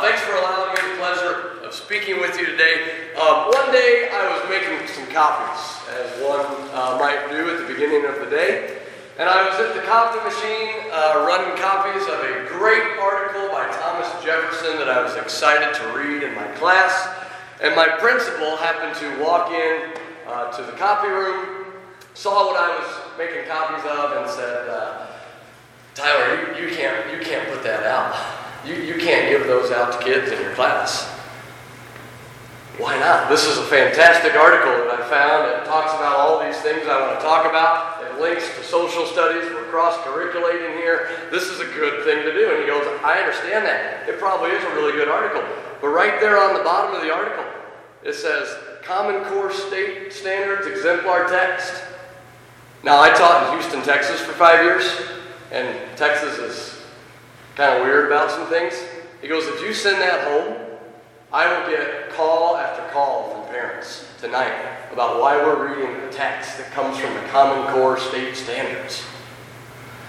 Thanks for allowing me the pleasure of speaking with you today. Um, one day I was making some copies, as one uh, might do at the beginning of the day. And I was at the copy machine uh, running copies of a great article by Thomas Jefferson that I was excited to read in my class. And my principal happened to walk in uh, to the copy room, saw what I was making copies of, and said, uh, Tyler, you, you, can't, you can't put that out. You, you can't give those out to kids in your class. Why not? This is a fantastic article that I found. It talks about all these things I want to talk about. It links to social studies. We're cross curriculating here. This is a good thing to do. And he goes, I understand that. It probably is a really good article. But right there on the bottom of the article, it says Common Core State Standards Exemplar Text. Now, I taught in Houston, Texas for five years, and Texas is kind of weird about some things. He goes, If you send that home, I will get call after call from parents tonight about why we're reading a text that comes from the Common Core State Standards.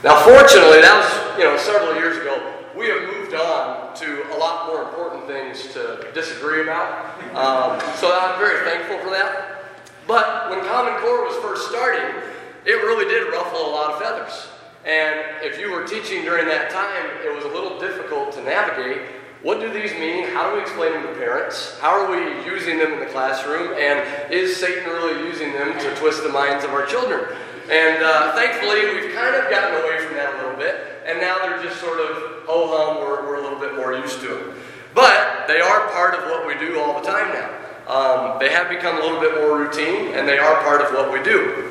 Now, fortunately, that was you know several years ago. We have moved on to a lot more important things to disagree about. Um, so I'm very thankful for that. But when Common Core was first starting, it really did ruffle a lot of feathers. And if you were teaching during that time, it was a little difficult to navigate what do these mean? How do we explain them to parents? How are we using them in the classroom? And is Satan really using them to twist the minds of our children? And uh, thankfully, we've kind of gotten away from that a little bit, and now they're just sort of, oh hum, we're, we're a little bit more used to them. But they are part of what we do all the time now. Um, they have become a little bit more routine, and they are part of what we do.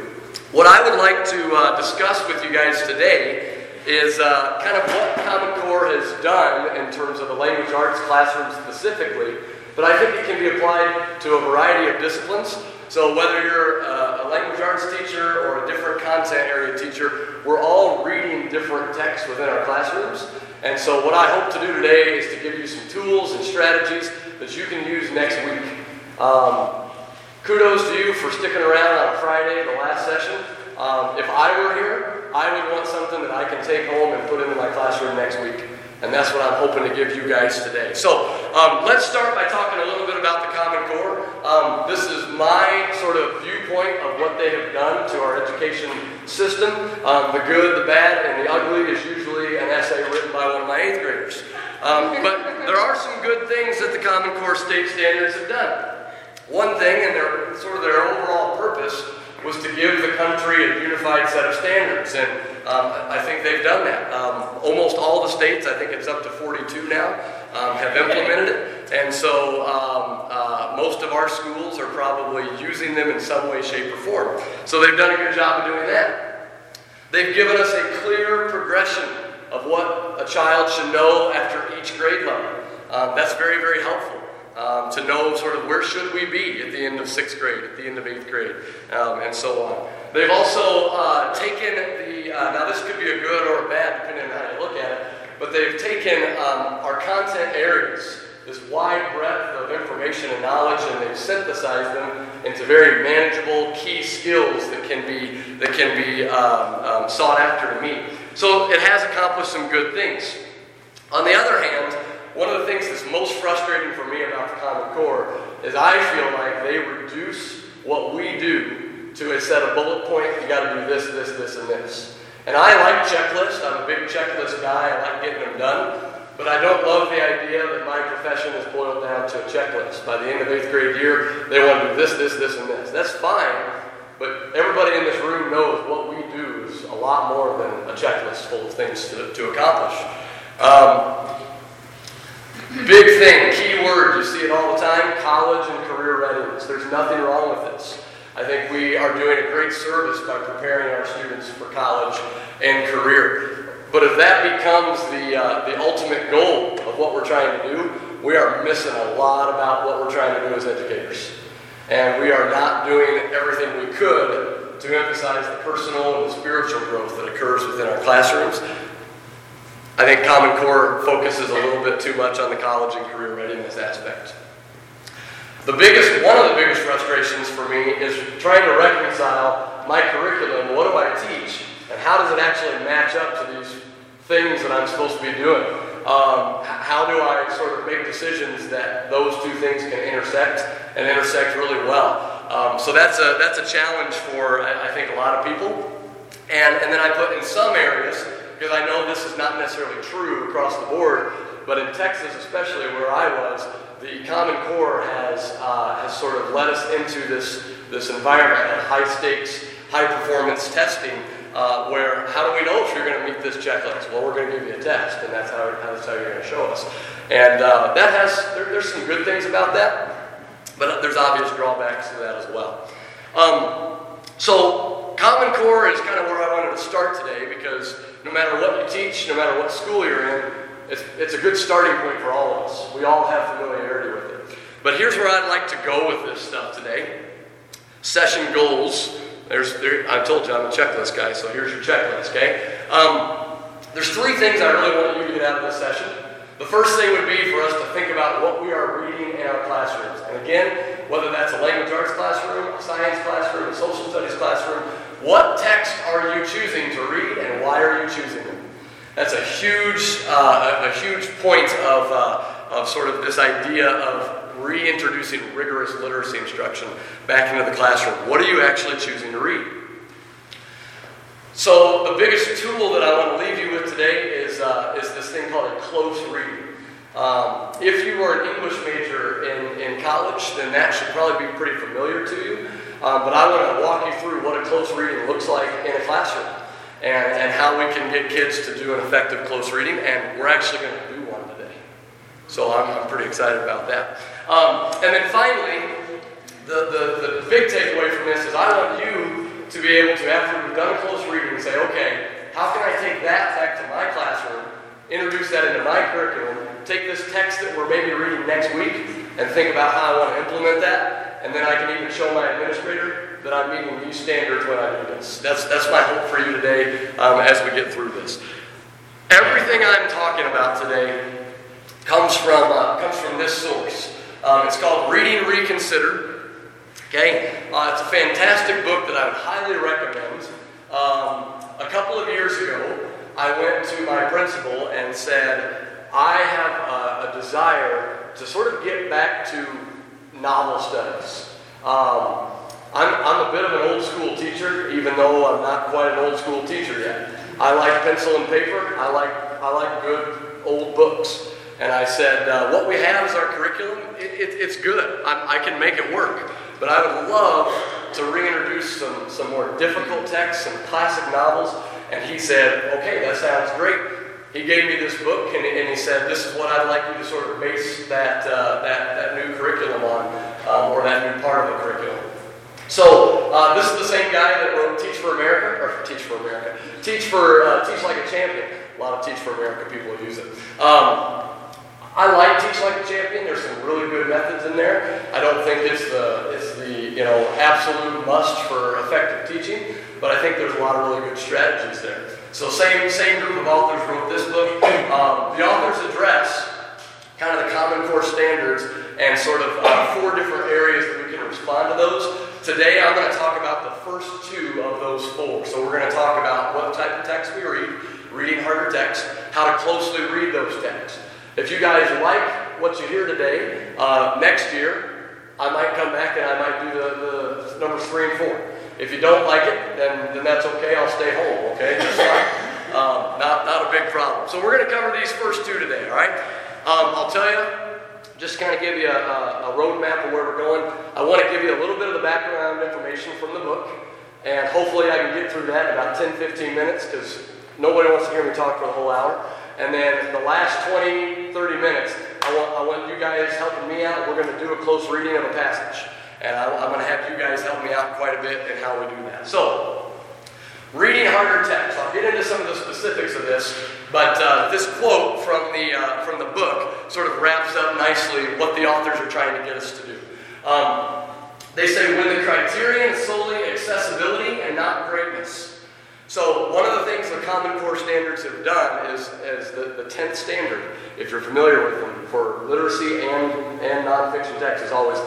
What I would like to uh, discuss with you guys today is uh, kind of what Common Core has done in terms of the language arts classroom specifically, but I think it can be applied to a variety of disciplines. So whether you're a, a language arts teacher or a different content area teacher, we're all reading different texts within our classrooms. And so what I hope to do today is to give you some tools and strategies that you can use next week. Um, kudos to you for sticking around on Friday, the last session. Um, if I were here, I would want something that I can take home and put into my classroom next week. And that's what I'm hoping to give you guys today. So um, let's start by talking a little bit about the Common Core. Um, this is my sort of viewpoint of what they have done to our education system. Um, the good, the bad, and the ugly is usually an essay written by one of my eighth graders. Um, but there are some good things that the Common Core state standards have done. One thing, and their sort of their overall purpose, was to give the country a unified set of standards. And um, I think they've done that. Um, almost all the states, I think it's up to 42 now, um, have implemented it. And so um, uh, most of our schools are probably using them in some way, shape, or form. So they've done a good job of doing that. They've given us a clear progression of what a child should know after each grade level. Um, that's very, very helpful um, to know sort of where should we be at the end of sixth grade, at the end of eighth grade, um, and so on. They've also uh, taken the, uh, now this could be a good or a bad depending on how you look at it, but they've taken um, our content areas, this wide breadth of information and knowledge, and they've synthesized them into very manageable key skills that can be, that can be um, um, sought after to meet. So it has accomplished some good things. On the other hand, one of the things that's most frustrating for me about the Common Core is I feel like they reduce what we do to a set of bullet points. You got to do this, this, this, and this. And I like checklists. I'm a big checklist guy. I like getting them done. But I don't love the idea that my profession is boiled down to a checklist. By the end of eighth grade year, they want to do this, this, this, and this. That's fine. But everybody in this room knows what we do is a lot more than a checklist full of things to, to accomplish. Um, Big thing, key word, you see it all the time college and career readiness. There's nothing wrong with this. I think we are doing a great service by preparing our students for college and career. But if that becomes the, uh, the ultimate goal of what we're trying to do, we are missing a lot about what we're trying to do as educators. And we are not doing everything we could to emphasize the personal and the spiritual growth that occurs within our classrooms. I think Common Core focuses a little bit too much on the college and career readiness aspect. The biggest, one of the biggest frustrations for me is trying to reconcile my curriculum, what do I teach, and how does it actually match up to these things that I'm supposed to be doing. um, how do I sort of make decisions that those two things can intersect and intersect really well. Um, so that's a that's a challenge for I, I think a lot of people. And and then I put in some areas because I know this is not necessarily true across the board, but in Texas, especially where I was, the Common Core has uh, has sort of led us into this this environment of high stakes, high performance testing uh, where how do we know if you're going to meet this checklist? Well, we're going to give you a test, and that's how, that's how you're going to show us. And uh, that has there, there's some good things about that, but there's obvious drawbacks to that as well. Um, so Common Core is kind of where I wanted to start today because no matter what you teach, no matter what school you're in, it's, it's a good starting point for all of us. We all have familiarity with it. But here's where I'd like to go with this stuff today. Session goals there's, there, I told you I'm a checklist guy, so here's your checklist, okay? Um, there's three things I really want you to get out of this session. The first thing would be for us to think about what we are reading in our classrooms. And again, whether that's a language arts classroom, a science classroom, a social studies classroom, what text are you choosing to read and why are you choosing them? That's a huge, uh, a, huge point of, uh, of sort of this idea of reintroducing rigorous literacy instruction back into the classroom. What are you actually choosing to read? So the biggest tool that I want to leave you with today is, uh, is this thing called a close reading. Um, if you were an English major in, in college, then that should probably be pretty familiar to you. Um, but I want to walk you through what a close reading looks like in a classroom and, and how we can get kids to do an effective close reading. And we're actually going to do one today. So I'm, I'm pretty excited about that. Um, and then finally, the, the, the big takeaway from this is I want you to be able to, after we've done a close reading, say, okay, how can I take that back to my classroom, introduce that into my curriculum, take this text that we're maybe reading next week, and think about how I want to implement that, and then I can even show my administrator that I'm meeting these standards when I do this. That's, that's my hope for you today um, as we get through this. Everything I'm talking about today comes from, uh, comes from this source. Um, it's called Reading Reconsidered. Okay, uh, it's a fantastic book that I would highly recommend. Um, a couple of years ago, I went to my principal and said, I have a, a desire to sort of get back to novel studies. Um, I'm, I'm a bit of an old school teacher, even though I'm not quite an old school teacher yet. I like pencil and paper. I like, I like good old books. And I said, uh, what we have is our curriculum. It, it, it's good. I'm, i can make it work. But I would love to reintroduce some, some more difficult texts, some classic novels. And he said, okay, that sounds great. He gave me this book and, and he said, this is what I'd like you to sort of base that, uh, that, that new curriculum on, um, or that new part of the curriculum. So uh, this is the same guy that wrote Teach for America, or Teach for America, Teach for uh, Teach Like a Champion. A lot of Teach for America people use it. Um, I like Teach Like a Champion. There's some really good methods in there. I don't think it's the it's the you know absolute must for effective teaching, but I think there's a lot of really good strategies there. So same same group of authors wrote this book. Um, the authors address kind of the Common Core standards and sort of uh, four different areas that we can respond to those. Today I'm going to talk about the first two of those four. So we're going to talk about what type of text we read, reading harder text, how to closely read those texts. If you guys like what you hear today, uh, next year I might come back and I might do the, the numbers three and four. If you don't like it, then, then that's okay. I'll stay home, okay? Um, not, not a big problem. So we're going to cover these first two today, all right? Um, I'll tell you, just kind of give you a, a, a roadmap of where we're going. I want to give you a little bit of the background information from the book, and hopefully I can get through that in about 10, 15 minutes because nobody wants to hear me talk for the whole hour. And then the last 20, 30 minutes, I want, I want you guys helping me out. We're going to do a close reading of a passage. And I, am going to have you guys help me out quite a bit in how we do that. So, reading harder text. I'll get into some of the specifics of this, but uh, this quote from the, uh, from the book sort of wraps up nicely what the authors are trying to get us to do. Um, they say, when the criterion is solely accessibility and not greatness, so one of the things the Common Core standards have done is, is the, the 10th standard, if you're familiar with them, for literacy and, and nonfiction text is always,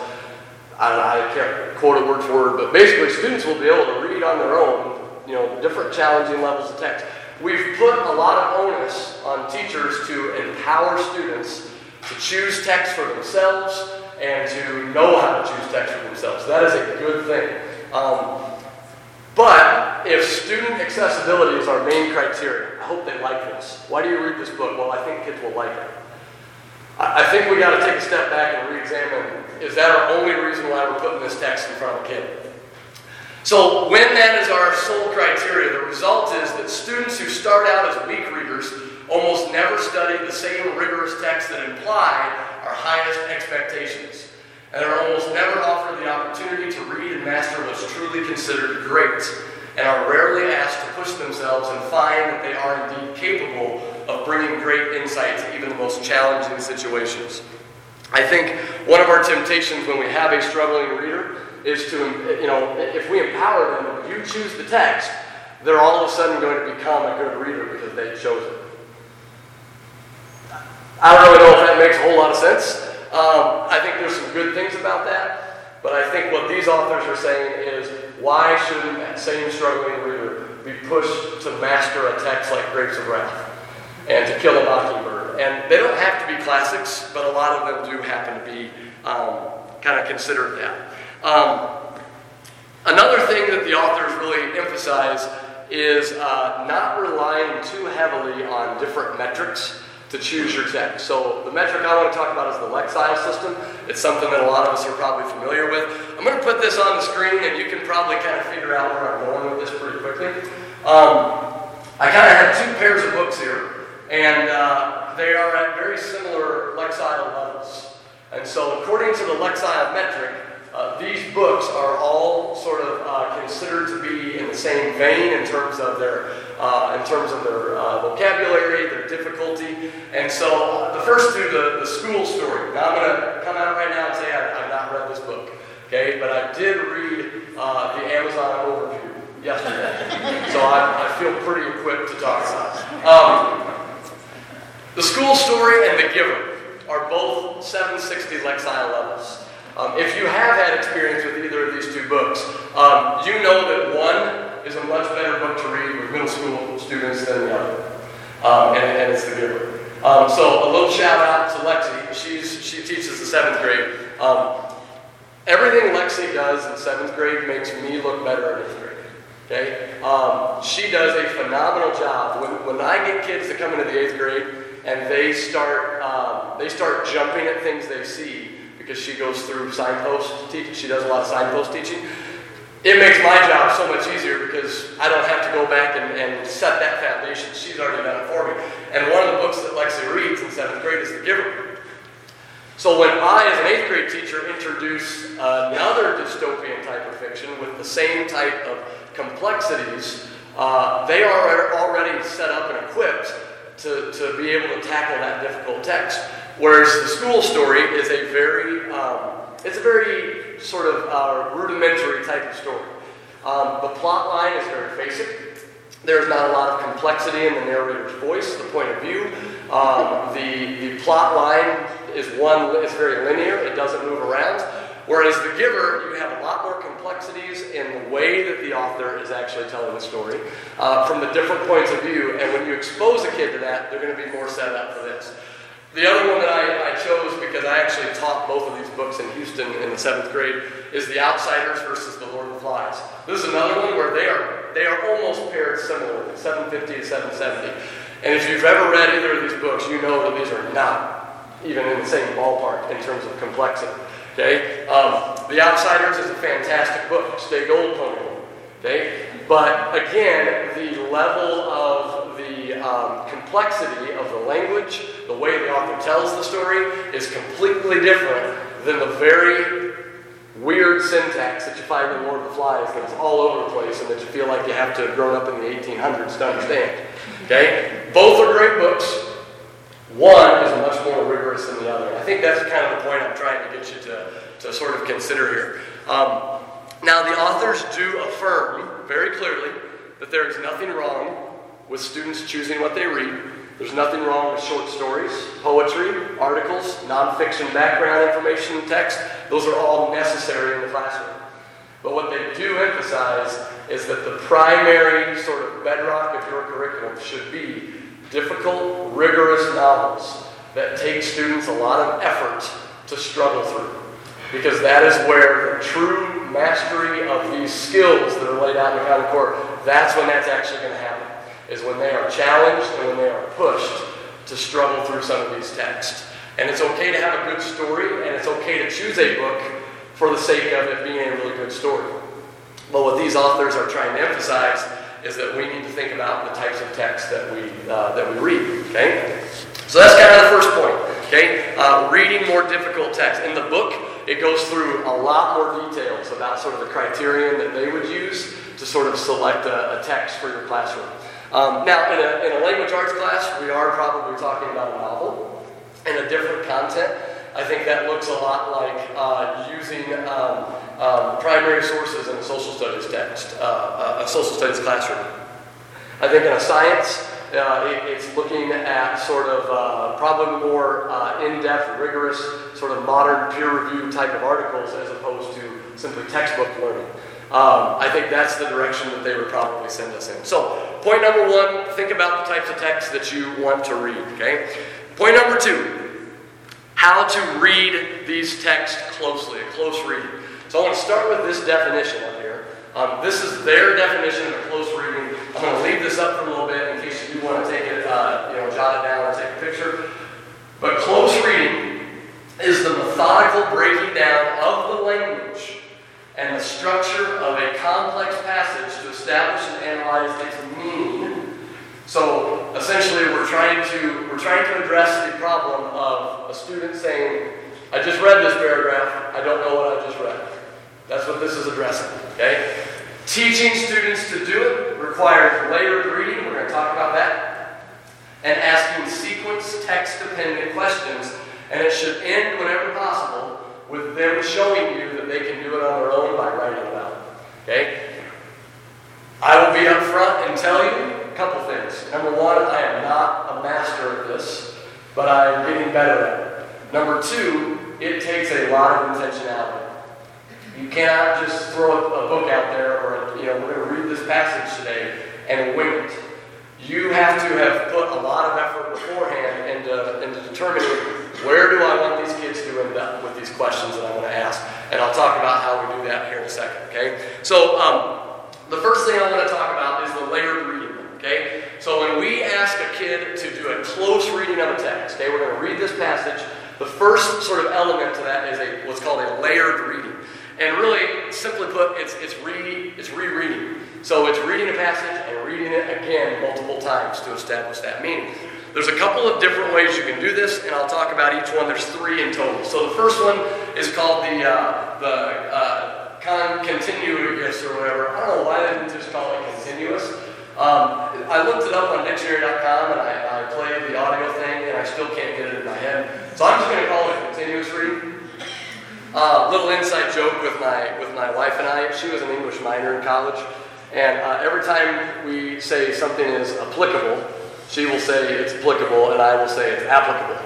I, don't I can't quote it word for word, but basically students will be able to read on their own, you know, different challenging levels of text. we've put a lot of onus on teachers to empower students to choose text for themselves and to know how to choose text for themselves. That is a good thing. Um, but if student accessibility is our main criteria, I hope they like this. Why do you read this book? Well, I think kids will like it. I, I think we got to take a step back and re-examine, is that our only reason why we're putting this text in front of a kid? So when that is our sole criteria, the result is that students who start out as weak readers almost never study the same rigorous texts that imply our highest expectations, and are almost never offered the opportunity to read and master what's truly considered great, and are rarely asked to push themselves and find that they are indeed capable of bringing great insight to even the most challenging situations. I think one of our temptations when we have a struggling reader is to, you know, if we empower them, you choose the text, they're all of a sudden going to become a good reader because they chose it. I don't really know if that makes a whole lot of sense. Um, I think there's some good things about that, but I think what these authors are saying is why shouldn't that same struggling reader be pushed to master a text like Grapes of Wrath and To Kill a Mockingbird? And they don't have to be classics, but a lot of them do happen to be um, kind of considered that. Um, another thing that the authors really emphasize is uh, not relying too heavily on different metrics to choose your text. So the metric I want to talk about is the Lexile system. It's something that a lot of us are probably familiar with. I'm going to put this on the screen, and you can probably kind of figure out where I'm going with this pretty quickly. Um, I kind of have two pairs of books here, and uh, they are at very similar Lexile levels. And so according to the Lexile metric, uh, these books are all sort of uh, considered to be in the same vein in terms of their uh, in terms of their uh, vocabulary, their difficulty. And so the first two, the, the school story. Now I'm going to come out right now and say I, have not read this book, okay? But I did read uh, the Amazon overview yesterday, so I, I, feel pretty equipped to talk about. Um, the school story and the giver are both 760 Lexile levels. Um, if you have had experience with either of these two books, um, you know that one is a much better book to read with middle school students than the other, um, and, and, it's The Giver. Um, so a little shout out to Lexi. She's, she teaches the seventh grade. Um, everything Lexi does in seventh grade makes me look better in eighth grade. Okay? Um, she does a phenomenal job. When, when I get kids to come into the eighth grade and they start, they start jumping at things they see, because she goes through signpost teaching. She does a lot of signpost teaching. It makes my job so much easier because I don't have to go back and, and set that foundation. She's already done it for me. And one of the books that Lexi reads in seventh grade is The Giver. So when I, as an eighth grade teacher, introduce another dystopian type of fiction with the same type of complexities, uh, they are already set up and equipped to, to be able to tackle that difficult text. Whereas the school story is a very, um, it's a very sort of uh, rudimentary type of story. Um, the plot line is very basic. There's not a lot of complexity in the narrator's voice, the point of view. Um, the, the plot line is one, is very linear. It doesn't move around. Whereas The Giver, you have a lot more complexities in the way that the author is actually telling the story uh, from the different points of view. And when you expose a kid to that, they're going to be more set up for this. The other one that I, I, chose because I actually taught both of these books in Houston in the seventh grade is The Outsiders versus The Lord of the Flies. This is another one where they are they are almost paired similarly, 750 to 770. And if you've ever read either of these books, you know that these are not even in the same ballpark in terms of complexity. Okay, um, The Outsiders is a fantastic book. Stay gold, Pony. Okay, but again, the level of the um, complexity of the language, the way the author tells the story, is completely different than the very weird syntax that you find in Lord of the Flies that is all over the place and that you feel like you have to have grown up in the 1800s to understand. Okay? Both are great books. One is much more rigorous than the other. I think that's kind of the point I'm trying to get you to, to sort of consider here. Um, now, the authors do affirm very clearly that there is nothing wrong with students choosing what they read. There's nothing wrong with short stories, poetry, articles, nonfiction background information, and text. Those are all necessary in the classroom. But what they do emphasize is that the primary sort of bedrock of your curriculum should be difficult, rigorous novels that take students a lot of effort to struggle through. Because that is where the true mastery of these skills that are laid out in the Common Core, that's when that's actually going to happen. Is when they are challenged and when they are pushed to struggle through some of these texts. And it's okay to have a good story, and it's okay to choose a book for the sake of it being a really good story. But what these authors are trying to emphasize is that we need to think about the types of texts that we uh, that we read. Okay, so that's kind of the first point. Okay, uh, reading more difficult texts in the book. It goes through a lot more details about sort of the criterion that they would use to sort of select a, a text for your classroom. Um, now, in a, in a language arts class, we are probably talking about a novel and a different content. I think that looks a lot like uh, using um, um, primary sources in a social studies text, uh, a social studies classroom. I think in a science, uh, it, it's looking at sort of uh, probably more uh, in-depth, rigorous, sort of modern peer-review type of articles as opposed to simply textbook learning. Um, I think that's the direction that they would probably send us in. So, point number one, think about the types of texts that you want to read. Okay. Point number two, how to read these texts closely, a close reading. So I want to start with this definition up here. Um, this is their definition of close reading. I'm going to leave this up for a little bit in case you do want to take it, uh, you know, jot it down or take a picture. But close reading is the methodical breaking down of the language and the structure of a complex passage to establish and analyze its meaning so essentially, we're trying to we're trying to address the problem of a student saying, "I just read this paragraph. I don't know what I just read." That's what this is addressing. Okay. Teaching students to do it requires layered reading. We're going to talk about that. And asking sequence text-dependent questions, and it should end whenever possible with them showing you that they can do it on their own by writing it out. Okay? I will be up front and tell you a couple things. Number one, I am not a master at this, but I'm getting better at it. Number two, it takes a lot of intentionality. You cannot just throw a, book out there or, you know, we're going to read this passage today and wing it. You have to have put a lot of effort beforehand into, into determining where do I want these kids to end up with these questions that I'm going to ask. And I'll talk about how we do that here in a second, okay? So, um, the first thing I want to talk about is the layered reading. Okay? So when we ask a kid to do a close reading of a text, okay, we're going to read this passage. The first sort of element to that is a what's called a layered reading. And really, simply put, it's it's reading, it's rereading. So it's reading a passage and reading it again multiple times to establish that meaning. There's a couple of different ways you can do this, and I'll talk about each one. There's three in total. So the first one is called the uh, the uh, con- continuous or whatever. I don't know why they didn't just call it continuous. Um, I looked it up on dictionary.com and I, I, played the audio thing and I still can't get it in my head. So I'm just going to call it continuous reading. Uh, little inside joke with my with my wife and I. She was an English minor in college, and uh, every time we say something is applicable, she will say it's applicable, and I will say it's applicable.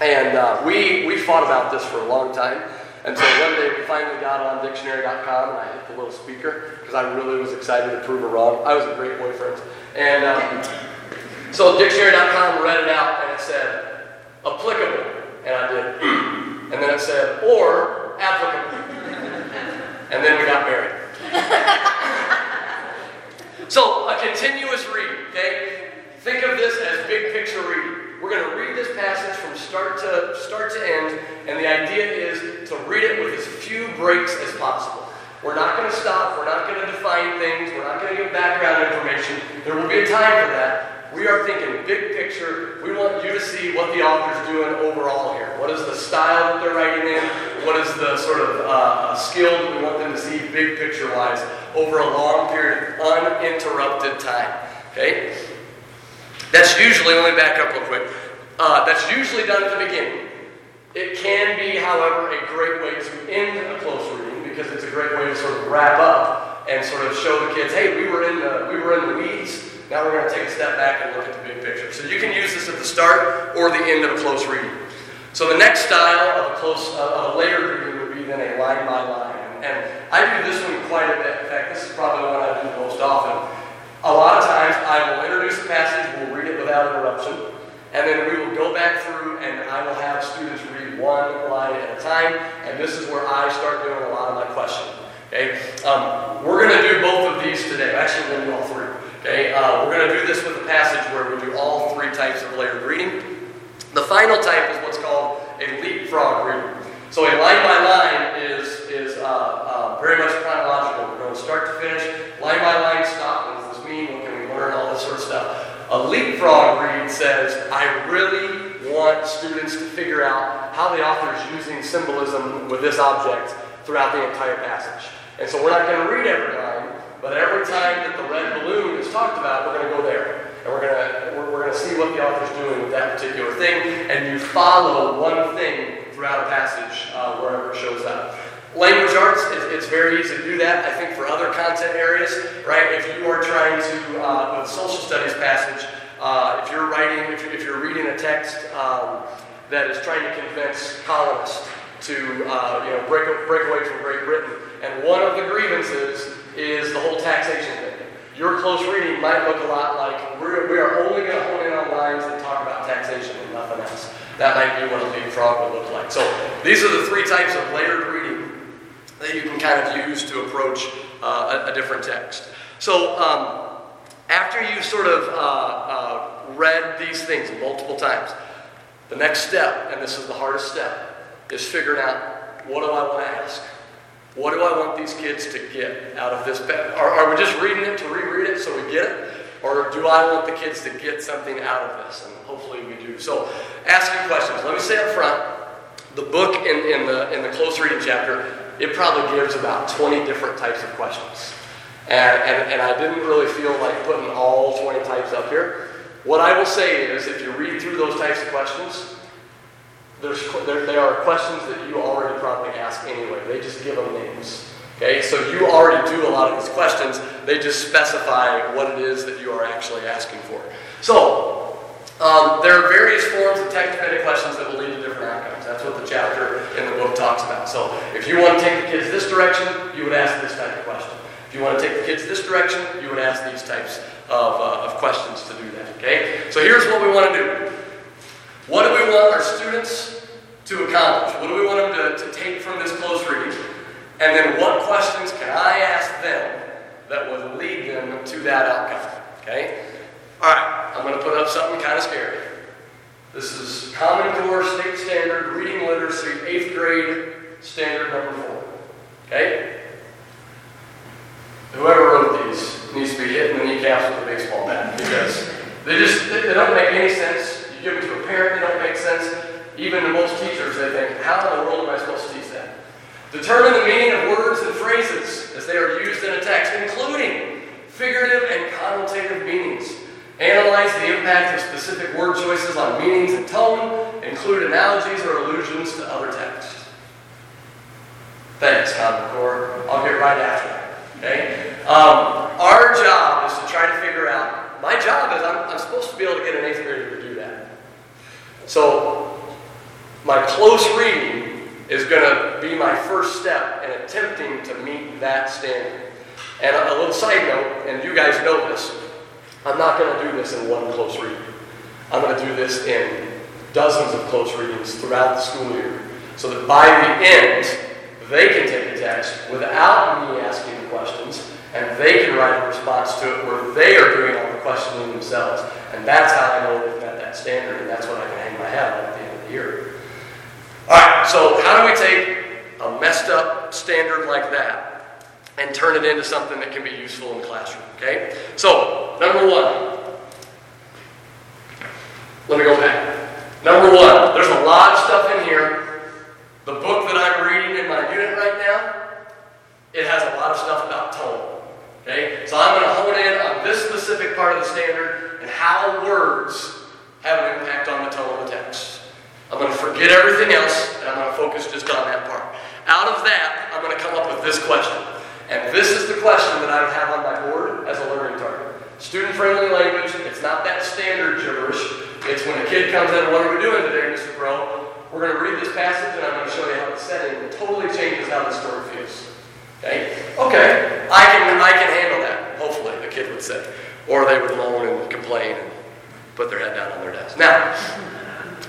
And uh, we we fought about this for a long time. And so one day we finally got on dictionary.com and I hit the little speaker because I really was excited to prove her wrong. I was a great boyfriend. And um, so dictionary.com read it out and it said applicable. And I did. and then it said or applicable. and then we got married. so a continuous read, okay? Think of this as big picture reading. We're going to read this passage from start to start to end, and the idea is to read it with as few breaks as possible. We're not going to stop. We're not going to define things. We're not going to give background information. There will be a time for that. We are thinking big picture. We want you to see what the author's doing overall here. What is the style that they're writing in? What is the sort of uh, skill that we want them to see big picture wise over a long period of uninterrupted time? Okay? That's usually, let me back up real quick. Uh, that's usually done at the beginning. It can be, however, a great way to end a close reading because it's a great way to sort of wrap up and sort of show the kids, hey, we were in the we were in the weeds. Now we're going to take a step back and look at the big picture. So you can use this at the start or the end of a close reading. So the next style of a close uh, of a layered reading would be then a line by line. And I do this one quite a bit. In fact, this is probably the one I do most often. A lot of times I will introduce a passage, we'll read it without interruption, and then we will go back through and I will have students read one line at a time, and this is where I start doing a lot of my questioning. Okay? Um, we're going to do both of these today. Actually, we're going to do all three. Okay? Uh, we're going to do this with a passage where we do all three types of layered reading. The final type is what's called a leapfrog reading. So a line by line is, is uh, uh, very much chronological. We're going to start to finish, line by line, stop. Mean? What can we learn? All this sort of stuff. A leapfrog read says, I really want students to figure out how the author is using symbolism with this object throughout the entire passage. And so we're not going to read every line, but every time that the red balloon is talked about, we're going to go there. And we're going to, we're, we're going to see what the author's doing with that particular thing. And you follow one thing throughout a passage uh, wherever it shows up. Language arts, it's, it's, very easy to do that. I think for other content areas, right? If you are trying to, uh, with social studies passage, uh, if you're writing, if if you're reading a text um, that is trying to convince colonists to, uh, you know, break, break away from Great Britain, and one of the grievances is the whole taxation thing. Your close reading might look a lot like we're, we are only going to hone in on lines that talk about taxation and nothing else. That might be what a leapfrog would look like. So these are the three types of layered reading that you can kind of use to approach uh, a, a, different text. So um, after you sort of uh, uh, read these things multiple times, the next step, and this is the hardest step, is figuring out what do I want to ask? What do I want these kids to get out of this? Are, are we just reading it to reread it so we get it? Or do I want the kids to get something out of this? And hopefully we do. So, asking questions. Let me say up front, the book in, in, the, in the close reading chapter, it probably gives about 20 different types of questions. And, and, and I didn't really feel like putting all 20 types up here. What I will say is, if you read through those types of questions, there's, there, there are questions that you already probably ask anyway. They just give them names. Okay, so you already do a lot of these questions. They just specify what it is that you are actually asking for. So, um, there are various forms of text-dependent questions that will lead to different outcomes. That's what the chapter in the book talks about. So, if you want to take the kids this direction, you would ask this type of question. If you want to take the kids this direction, you would ask these types of, uh, of questions to do that. Okay, so here's what we want to do. What do we want our students to accomplish? What do we want them to, to take from this close reading? And then what questions can I ask them that would lead them to that outcome? Okay? All right, I'm going to put up something kind of scary. This is Common Core State Standard Reading Literacy, 8th grade, standard number 4. Okay? Whoever wrote these needs to be hitting the kneecaps with a baseball bat because they just they don't make any sense You give it to a parent, they don't make sense. Even to most teachers, they think, how in the world am I supposed to teach that? Determine the meaning of words and phrases as they are used in a text, including figurative and connotative meanings. Analyze the impact of specific word choices on meanings and tone. Include analogies or allusions to other texts. Thanks, Common Core. I'll get right after that. Okay? Um, our job is to try to figure out. My job is I'm, I'm supposed to be able to get an eighth grader to do that. So, my close reading is going to be my first step in attempting to meet that standard. And a, little side note, and you guys know this, I'm not going to do this in one close reading. I'm going to do this in dozens of close readings throughout the school year so that by the end, they can take a text without me asking the questions and they can write a response to it where they are doing all the questioning themselves. And that's how I know they've met that standard, and that's what I can hang my hat on at the end of the year. All right, so how do we take a messed up standard like that and turn it into something that can be useful in the classroom? Okay? So, number one, let me go back. Number one, there's a lot of stuff in here. The book that I'm reading in my unit right now, it has a lot of stuff about tone. Okay? So I'm going to hone in on this specific part of the standard and how words have an impact on the tone of the text. I'm going to forget everything else and I'm going to focus just on that part. Out of that, I'm going to come up with this question. And this is the question that I would have on my board as a learning target. Student-friendly language, it's not that standard gibberish. It's when a kid comes in, what are we doing today, Mr. Crow? We're going to read this passage and I'm going to show you how the setting totally changes how the story feels. Okay? Okay, I can, I can handle that, hopefully, the kid would say. Or they would moan and complain and put their head down on their desk. Now,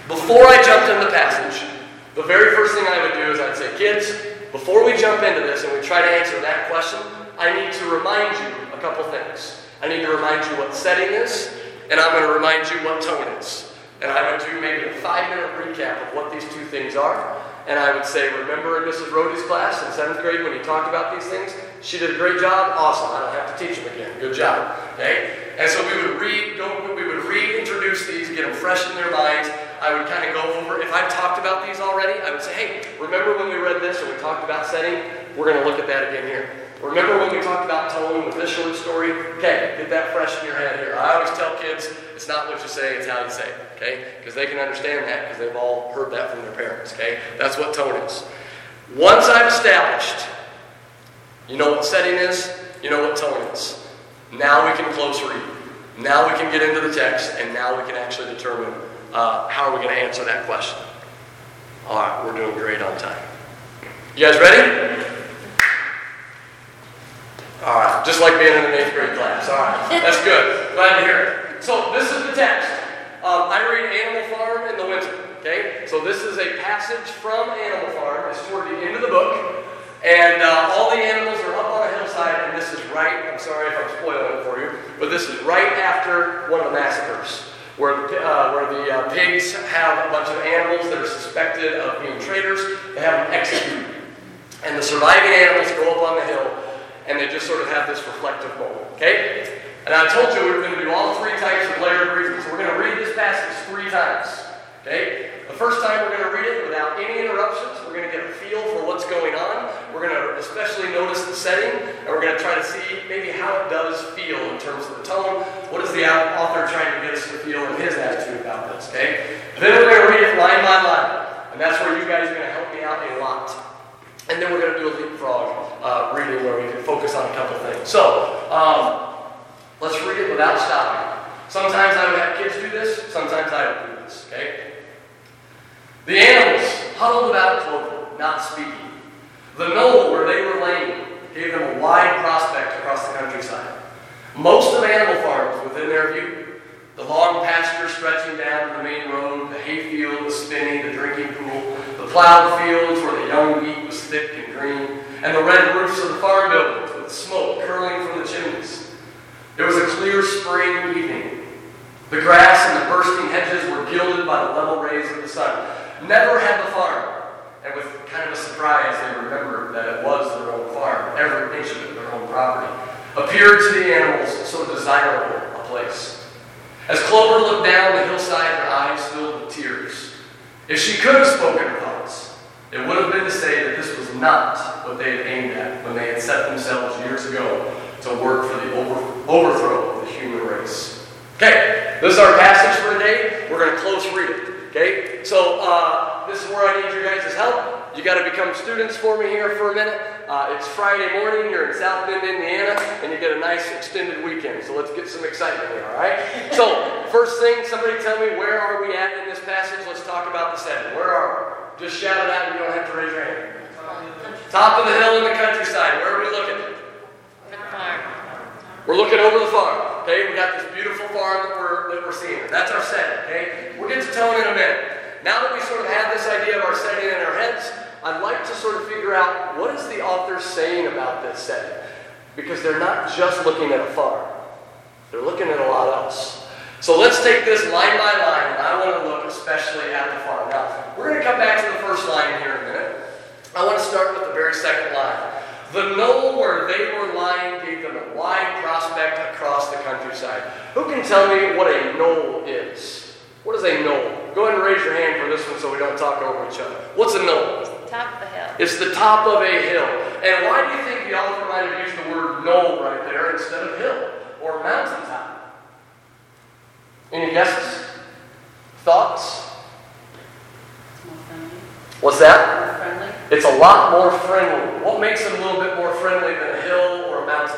before I jumped in the passage, the very first thing I would do is I'd say, kids, before we jump into this and we try to answer that question, I need to remind you a couple things. I need to remind you what setting is, and I'm going to remind you what tone is. And I would do maybe a five minute recap of what these two things are. And I would say, remember in Mrs. Rody's class in seventh grade when he talked about these things? She did a great job. Awesome. I don't have to teach them again. Good job. Okay? And so we would read, we would reintroduce these, get them fresh in their minds. I would kind of go over, if I've talked about these already, I would say, hey, remember when we read this or we talked about setting? We're going to look at that again here. Remember when we talked about tone with this short story? Okay, get that fresh in your head here. I always tell kids, it's not what you say, it's how you say it, okay? Because they can understand that because they've all heard that from their parents, okay? That's what tone is. Once I've established, you know what setting is, you know what tone is. Now we can close read. Now we can get into the text, and now we can actually determine uh, how are we going to answer that question. All right, we're doing great on time. You guys ready? All right, just like being in an eighth grade class. All right, that's good. Glad to hear it. So this is the text. Um, I read Animal Farm in the winter. Okay, so this is a passage from Animal Farm. It's toward the end of the book, and uh, all the animals are up on a hillside. And this is right. I'm sorry if I'm spoiling it for you, but this is right after one of the massacres where, uh, where the uh, pigs have a bunch of animals that are suspected of being traitors. They have them executed. And the surviving animals go up on the hill and they just sort of have this reflective moment. Okay? And I told you we were going to do all three types of layered reading. So we're going to read this passage three times. Okay? The first time we're going to read it without any interruptions. We're going to get a feel for what's going on. We're going to especially notice the setting, and we're going to try to see maybe how it does feel in terms of the tone. What is the author trying to get us to feel in his attitude about this? Okay? Then we're going to read it line by line, and that's where you guys are going to help me out a lot. And then we're going to do a leapfrog uh, reading where we can focus on a couple things. So, um, let's read it without stopping. Sometimes I would have kids do this, sometimes I would do this, okay? The animals huddled about Clover, not speaking. The knoll where they were laying gave them a wide prospect across the countryside. Most of Animal Farm was within their view. The long pasture stretching down to the main road, the hayfield, the spinney, the drinking pool, the plowed fields where the young wheat was thick and green, and the red roofs of the farm buildings with smoke curling from the chimneys. It was a clear spring evening. The grass and the bursting hedges were gilded by the level rays of the sun. Never had the farm, and with kind of a surprise, they remembered that it was their own farm, every inch of it their own property, appeared to the animals so desirable a place. As Clover looked down the hillside, her eyes filled with tears. If she could have spoken her thoughts, it would have been to say that this was not what they had aimed at when they had set themselves years ago to work for the over, overthrow of the human race. Okay, this is our passage for today. We're going to close read it. Okay, so uh, this is where I need your guys' help. You got to become students for me here for a minute. Uh, it's Friday morning. You're in South Bend, Indiana, and you get a nice extended weekend. So let's get some excitement here, all right? So first thing, somebody tell me where are we at in this passage? Let's talk about the setting. Where are we? Just shout it out. You don't have to raise your hand. Top of the hill in the countryside. Where are we looking? We're looking over the farm. Okay, we got this beautiful farm that we're that we're seeing. That's our setting. Okay, we'll get to tone in a minute. Now that we sort of have this idea of our setting in our heads, I'd like to sort of figure out what is the author saying about this setting. Because they're not just looking at a farm, they're looking at a lot else. So let's take this line by line, and I want to look especially at the farm. Now, we're going to come back to the first line here in a minute. I want to start with the very second line. The knoll where they were lying gave them a wide prospect across the countryside. Who can tell me what a knoll is? What is a knoll? Go ahead and raise your hand for this one so we don't talk over each other. What's a knoll? Top of the hill. It's the top of a hill. And why do you think the author might have used the word knoll right there instead of hill or mountaintop? Any guesses? Thoughts? It's more friendly. What's that? Friendly. It's a lot more friendly. What makes it a little bit more friendly than a hill or a mountain?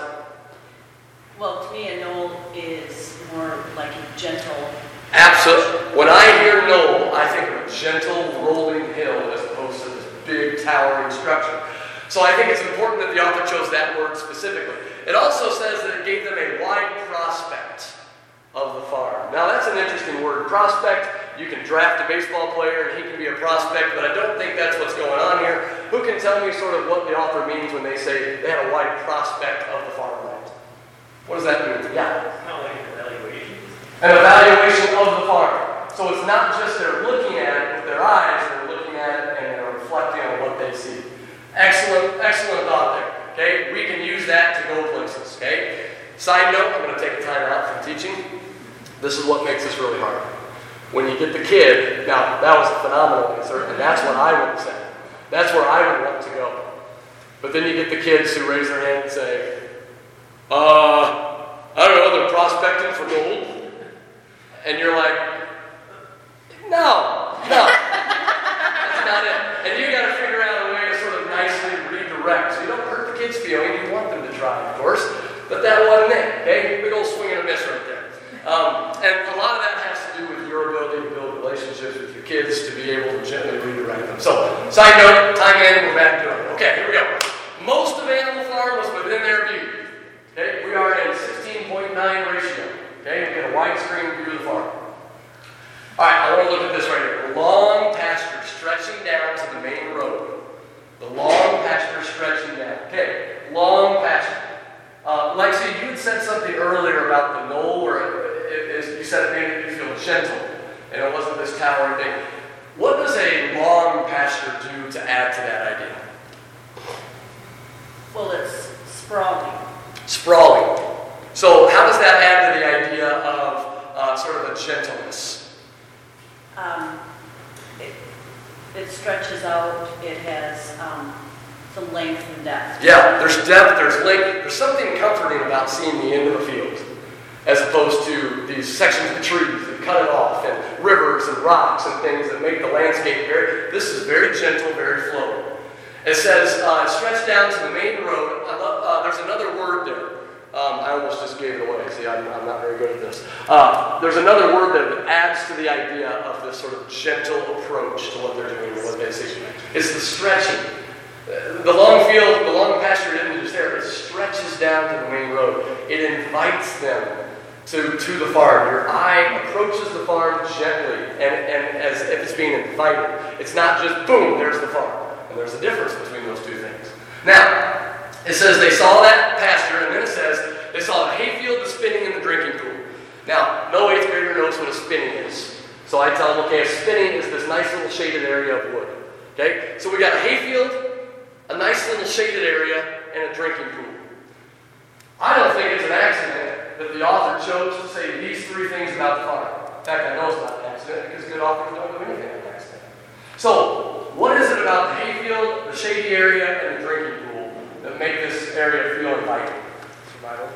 Well, to me, a knoll is more like a gentle. Absolutely. When I hear knoll, I think of a gentle rolling hill as opposed to this big towering structure. So I think it's important that the author chose that word specifically. It also says that it gave them a wide prospect of the farm. Now that's an interesting word, prospect. You can draft a baseball player and he can be a prospect, but I don't think that's what's going on here. Who can tell me sort of what the author means when they say they had a wide prospect of the farmland? What does that mean? Yeah. Not like an evaluation. An evaluation of the farm. So it's not just they're looking at it with their eyes, they're looking at it and they're reflecting on what they see. Excellent, excellent thought there. Okay, we can use that to go places. Okay. Side note, I'm going to take a time out from teaching. This is what makes this really hard. When you get the kid, now that was a phenomenal answer, and that's what I would say. That's where I would want to go. But then you get the kids who raise their hand and say, uh, I don't know, they're prospecting for gold. And you're like, no, no. That's not it. And you got to figure out a way to sort of nicely redirect. So you don't hurt the kids' feeling. You want them to try, of course. But that wasn't it, okay? Big old swing and a miss right there. Um, and a lot of that has to do with your ability to build relationships with your kids to be able to gently redirect them. So, side note, time in, we're back to it. Okay, here we go. Most of Animal Farm was within their view. Okay, we are in 16.9 ratio. Okay, we get a widescreen view of the farm. All right, I want to look at this right here. Long pasture stretching down to the main road. The long pasture stretching down. Okay, long pasture. Uh, Lexi, you had said something earlier about the knoll, or it, it, it, you said it made you feel gentle, and it wasn't this towering thing. What does a long pasture do to add to that idea? Well, it's sprawling. Sprawling. So, how does that add to the idea of uh, sort of a gentleness? Um, it, it stretches out, it has um, some length and depth. Yeah, there's depth, there's length. There's something comforting about seeing the end of a field as opposed to these sections of trees that cut it off and rivers and rocks and things that make the landscape very, this is very gentle, very flowing. It says, uh, stretch down to the main road. Love, uh, there's another word there. Um, I almost just gave it away. See, I'm, I'm not very good at this. Uh, there's another word that adds to the idea of this sort of gentle approach to what they're doing and what they see. It's the stretching. The long field, the long pasture image isn't there, it stretches down to the main road. It invites them to, to the farm. Your eye approaches the farm gently and, and as if it's being invited. It's not just boom, there's the farm. And there's a difference between those two things. Now, it says they saw that pasture, and then it says they saw the hayfield, the spinney, and the drinking pool. Now, no eighth grader knows what a spinney is. So I tell them, okay, a spinney is this nice little shaded area of wood. Okay? So we got a hayfield, a nice little shaded area, and a drinking pool. I don't think it's an accident that the author chose to say these three things about the farm. In fact, I know it's not an accident because good authors don't do anything on accident. So, what is it about the hayfield, the shady area, and the drinking pool that make this area feel inviting? Survival.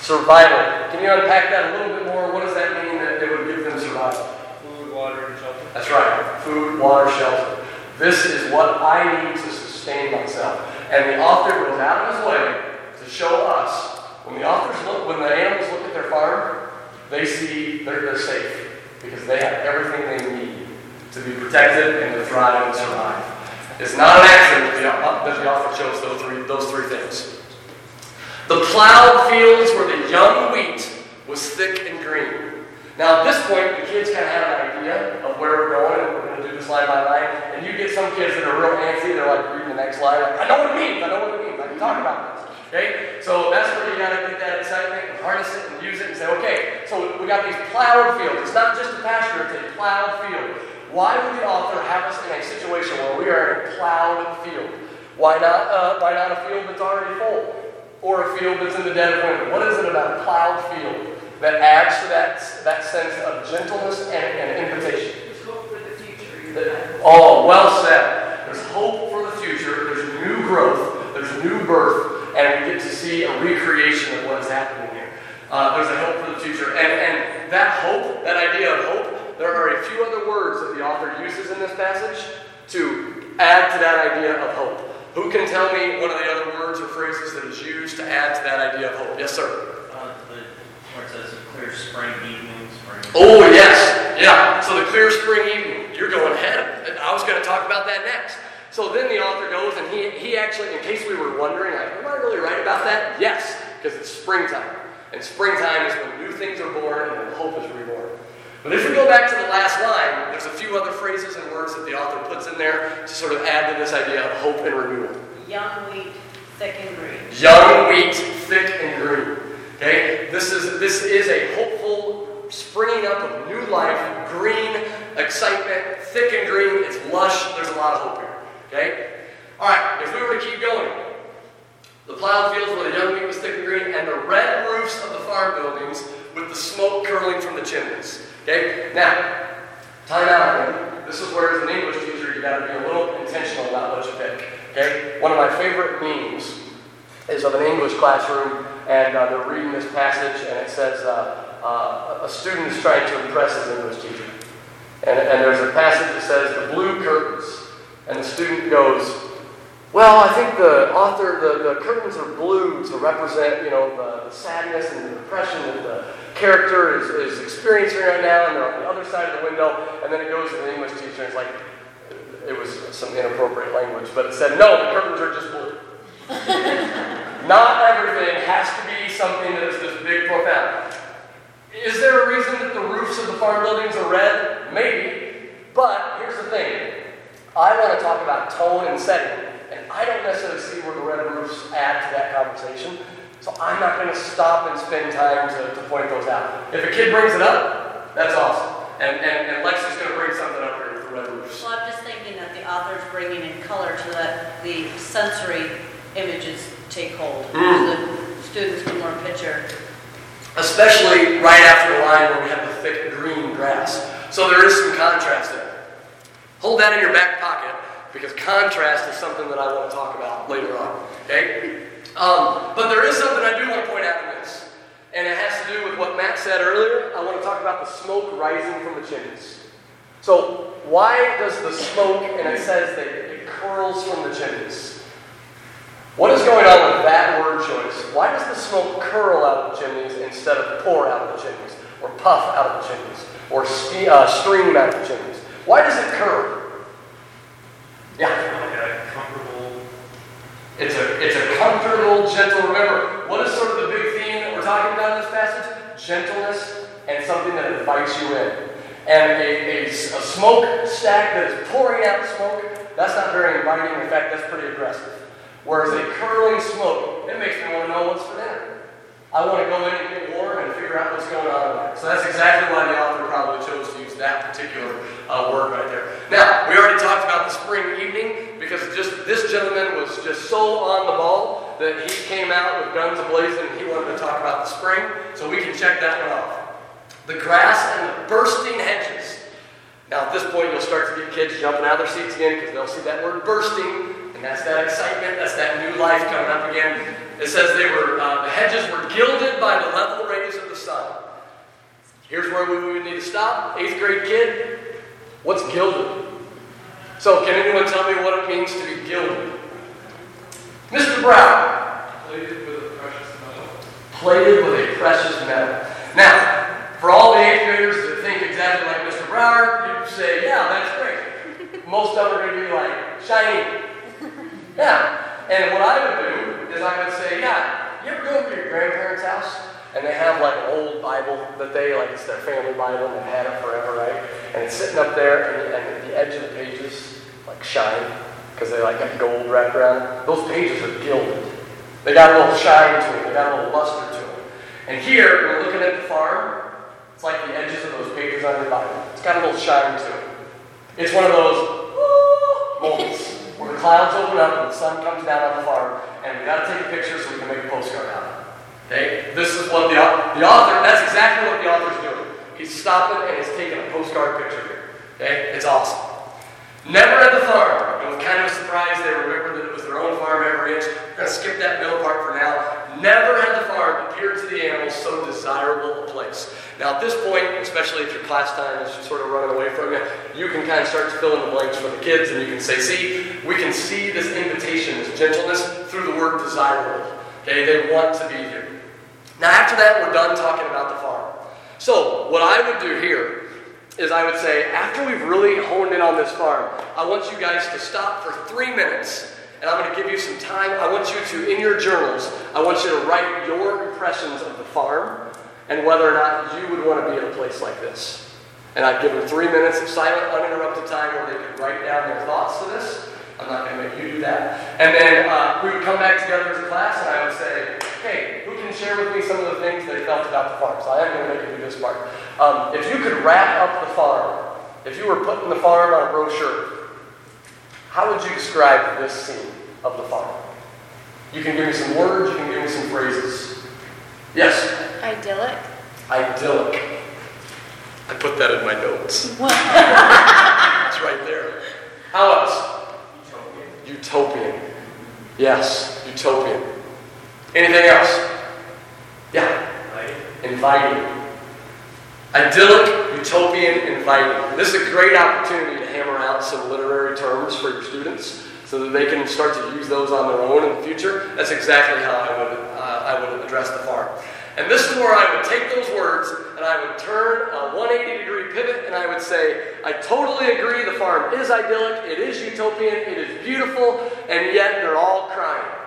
Survival. Can you unpack that a little bit more? What does that mean that it would give them survival? Food, water, and shelter. That's right. Food, water, shelter. This is what I need to sustain myself. And the author goes out of his way to show us when the authors look, when the animals look at their farm, they see they're, they're safe because they have everything they need to be protected and to thrive and survive. It's not an accident that the, author chose those three, those three things. The plowed fields where the young wheat was thick and green. Now, at this point, the kids kind of have an idea of where we're going, and we're going to do this line by line. And you get some kids that are real antsy, they're like reading the next line, like, I know what it means, I know what it means, I can talk about this. Okay? So that's where you got to get that excitement and harness it and use it and say, okay, so we got these plowed fields. It's not just a pasture, it's a plowed field. Why would the author have us in a situation where we are in a plowed field? Why not, uh, why not a field that's already full? Or a field that's in the dead of winter? What is it about a plowed field that adds to that, that sense of gentleness and, and invitation? There's hope for the future. Oh, well said. There's hope for the future. There's new growth. There's new birth. And we get to see a recreation of what is happening here. Uh, there's a hope for the future. And, and that hope, that idea of hope, there are a few other words that the author uses in this passage to add to that idea of hope. Who can tell me one of the other words or phrases that is used to add to that idea of hope? Yes, sir. Uh, the, where it says clear spring evening, spring. Oh, yes. Yeah. So the clear spring evening. You're going ahead. I was going to talk about that next. So then the author goes and he, he actually, in case we were wondering, like, am I really right about that? Yes, because it's springtime. And springtime is when new things are born and when hope is reborn. But if we go back to the last line, there's a few other phrases and words that the author puts in there to sort of add to this idea of hope and renewal. Young wheat, thick and green. Young wheat, thick and green. Okay? This is this is a hopeful springing up of new life, green, excitement, thick and green. It's lush. There's a lot of hope here. Okay? Alright, if we were to keep going, the plowed fields where the young wheat was thick and green, and the red roofs of the farm buildings with the smoke curling from the chimneys. Okay? Now, time out. This is where, as an English teacher, you got to be a little intentional about what you pick. Okay? One of my favorite memes is of an English classroom, and uh, they're reading this passage, and it says uh, uh, a student is trying to impress his English teacher. And, and there's a passage that says the blue curtains, and the student goes, well, I think the author, the, the curtains are blue to represent, you know, the, the sadness and the depression that the character is, is experiencing right now, and they're on the other side of the window. And then it goes to the English teacher, and it's like, it was some inappropriate language, but it said, no, the curtains are just blue. Not everything has to be something that is this big, profound. Is there a reason that the roofs of the farm buildings are red? Maybe. But here's the thing I want to talk about tone and setting. And I don't necessarily see where the red roofs add to that conversation. So I'm not going to stop and spend time to, to point those out. If a kid brings it up, that's awesome. And, and, and Lex is going to bring something up here with the red roofs. Well, I'm just thinking that the author's bringing in color to let the sensory images take hold. Mm. The students can more picture. Especially right after the line where we have the thick green grass. So there is some contrast there. Hold that in your back pocket because contrast is something that I want to talk about later on. Okay? Um, but there is something I do want to point out in this. And it has to do with what Matt said earlier. I want to talk about the smoke rising from the chimneys. So, why does the smoke, and it says that it curls from the chimneys? What is going on with that word choice? Why does the smoke curl out of the chimneys instead of pour out of the chimneys, or puff out of the chimneys, or uh, stream out of the chimneys? Why does it curl? Yeah. Like a comfortable, It's a, it's a comfortable, gentle, remember, what is sort of the big theme that we're talking about in this passage? Gentleness and something that invites you in. And a, a, a smoke stack that is pouring out smoke, that's not very inviting. In fact, that's pretty aggressive. Whereas a curling smoke, it makes me want to know what's for dinner. I want to go in and get warm and figure out what's going on. So that's exactly why the author probably chose to use that particular uh, word right there. Now, we already talked about the spring evening because just this gentleman was just so on the ball that he came out with guns ablazing and he wanted to talk about the spring. So we can check that one off. The grass and the bursting hedges. Now, at this point, you'll start to get kids jumping out of their seats again because they'll see that word bursting, and that's that excitement, that's that new life coming up again. It says they were, uh, the hedges were gilded by the level rays of the sun. Here's where we would need to stop. Eighth grade kid, what's gilded? So, can anyone tell me what it means to be gilded? Mr. Brown. Plated with a precious metal. Plated with a precious metal. Now, for all the eighth graders that think exactly like Mr. Brower, you say, yeah, that's great. Most of them are going to be like, shiny. Yeah. And what I would do is I would say, yeah, you ever go over to your grandparents' house and they have like an old Bible that they, like it's their family Bible and they've had it forever, right? And it's sitting up there and, and the edge of the pages like shine because they like got gold wrapped around. Those pages are gilded. They got a little shine to them. They got a little luster to them. And here, we're looking at the farm. It's like the edges of those pages on your Bible. It's got a little shine to it. It's one of those moments where the clouds open up and the sun comes down on the farm, and we got to take a picture so we can make a postcard out of it. Okay? This is what the, the author, that's exactly what the author's doing. He's stopping and he's taking a postcard picture here. Okay? It's awesome. Never at the farm. It was kind of a surprise they remembered that it was their own farm every inch. We're going to skip that middle part for now. Never had the farm appeared to the animals so desirable a place. Now, at this point, especially if your class time is sort of running away from you, you can kind of start to fill in the blanks for the kids and you can say, see, we can see this invitation, this gentleness through the word desirable. Okay, they want to be here. Now, after that, we're done talking about the farm. So, what I would do here is I would say, after we've really honed in on this farm, I want you guys to stop for three minutes, and I'm going to give you some time. I want you to, in your journals, I want you to write your impressions of the farm and whether or not you would want to be in a place like this. And I'd give them three minutes of silent, uninterrupted time where they could write down their thoughts to this. I'm not going to make you do that. And then uh, we would come back together as a class, and I would say, hey, who can share with me some of the things they felt about the farm? So I am going to make you do this part. Um, if you could wrap up the farm, if you were putting the farm on a brochure, how would you describe this scene of the farm? You can give me some words, you can give me some phrases. Yes? Idyllic. Idyllic. I put that in my notes. What? It's right there. How else? Utopian. Yes, utopian. Anything else? Yeah. Inviting. Idyllic, utopian, inviting. This is a great opportunity to hammer out some literary terms for your students so that they can start to use those on their own in the future. That's exactly how I would, uh, I would address the farm. And this is where I would take those words and I would turn a 180 degree pivot and I would say, I totally agree, the farm is idyllic, it is utopian, it is beautiful, and yet they're all crying.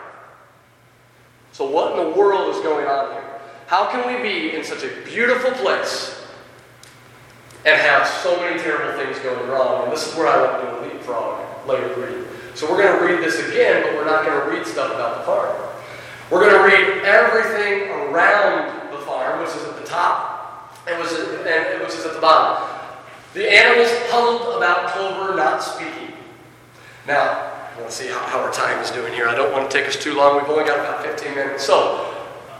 So, what in the world is going on here? How can we be in such a beautiful place and have so many terrible things going wrong? And this is where I want to do a leapfrog later reading. So, we're going to read this again, but we're not going to read stuff about the farm. We're going to read everything around the farm, which is at the top and which is, at the bottom. The animals huddled about Clover not speaking. Now, I want to see how, how our time is doing here. I don't want to take us too long. We've only got about 15 minutes. So,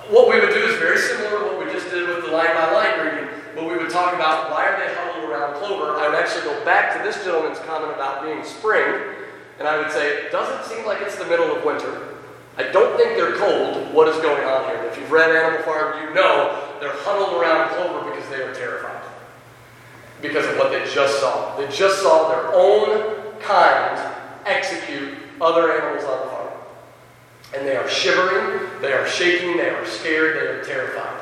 what we would do is very similar to what we just did with the line by line reading, but we would talk about why are they huddled around Clover. I would actually go back to this gentleman's comment about being spring, and I would say, it doesn't seem like it's the middle of winter. I don't think they're cold. What is going on here? If you've read Animal Farm, you know they're huddled around Clover because they are terrified. Because of what they just saw. They just saw their own kind execute other animals on the farm. And they are shivering, they are shaking, they are scared, they are terrified.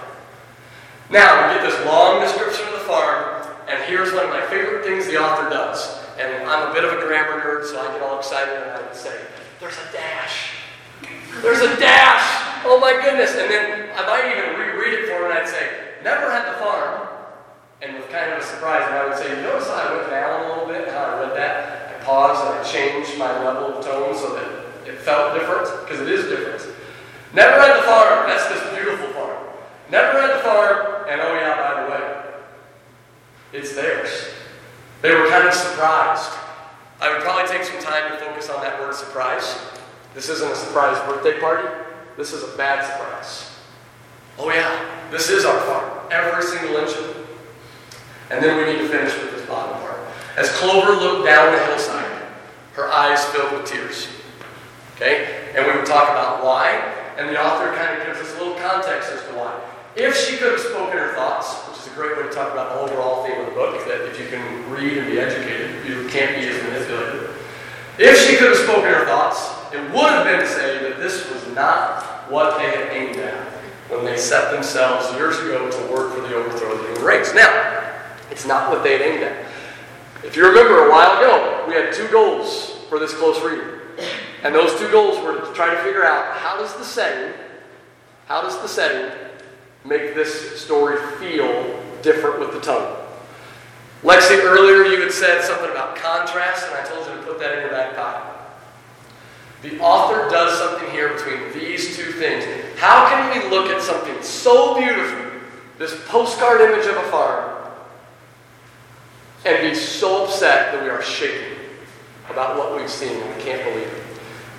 Now, we get this long description of the farm, and here's one of my favorite things the author does. And I'm a bit of a grammar nerd, so I get all excited and I say, there's a dash. There's a dash! Oh my goodness! And then I might even reread it for him and I'd say, never had the farm. And with kind of a surprise, and I would say, you notice how I went down a little bit, how I read that? I paused and I changed my level of tone so that it felt different, because it is different. Never had the farm. That's this beautiful farm. Never had the farm, and oh yeah, by the way, it's theirs. They were kind of surprised. I would probably take some time to focus on that word surprise. This isn't a surprise birthday party. This is a bad surprise. Oh yeah, this is our farm. Every single inch of it. And then we need to finish with this bottom part. As Clover looked down the hillside, her eyes filled with tears. Okay? And we would talk about why, and the author kind of gives us a little context as to why. If she could have spoken her thoughts, which is a great way to talk about the overall theme of the book, that if you can read and be educated, you can't be as manipulated. If she could have spoken her thoughts, it would have been to say that this was not what they had aimed at when they set themselves years ago to work for the overthrow of the human race. Now, it's not what they had aimed at. If you remember a while ago, we had two goals for this close reading. And those two goals were to try to figure out how does the setting, how does the setting make this story feel different with the tone? Lexi, earlier you had said something about contrast, and I told you to put that in your back pocket. The author does something here between these two things. How can we look at something so beautiful, this postcard image of a farm, and be so upset that we are shaking about what we've seen and we can't believe it?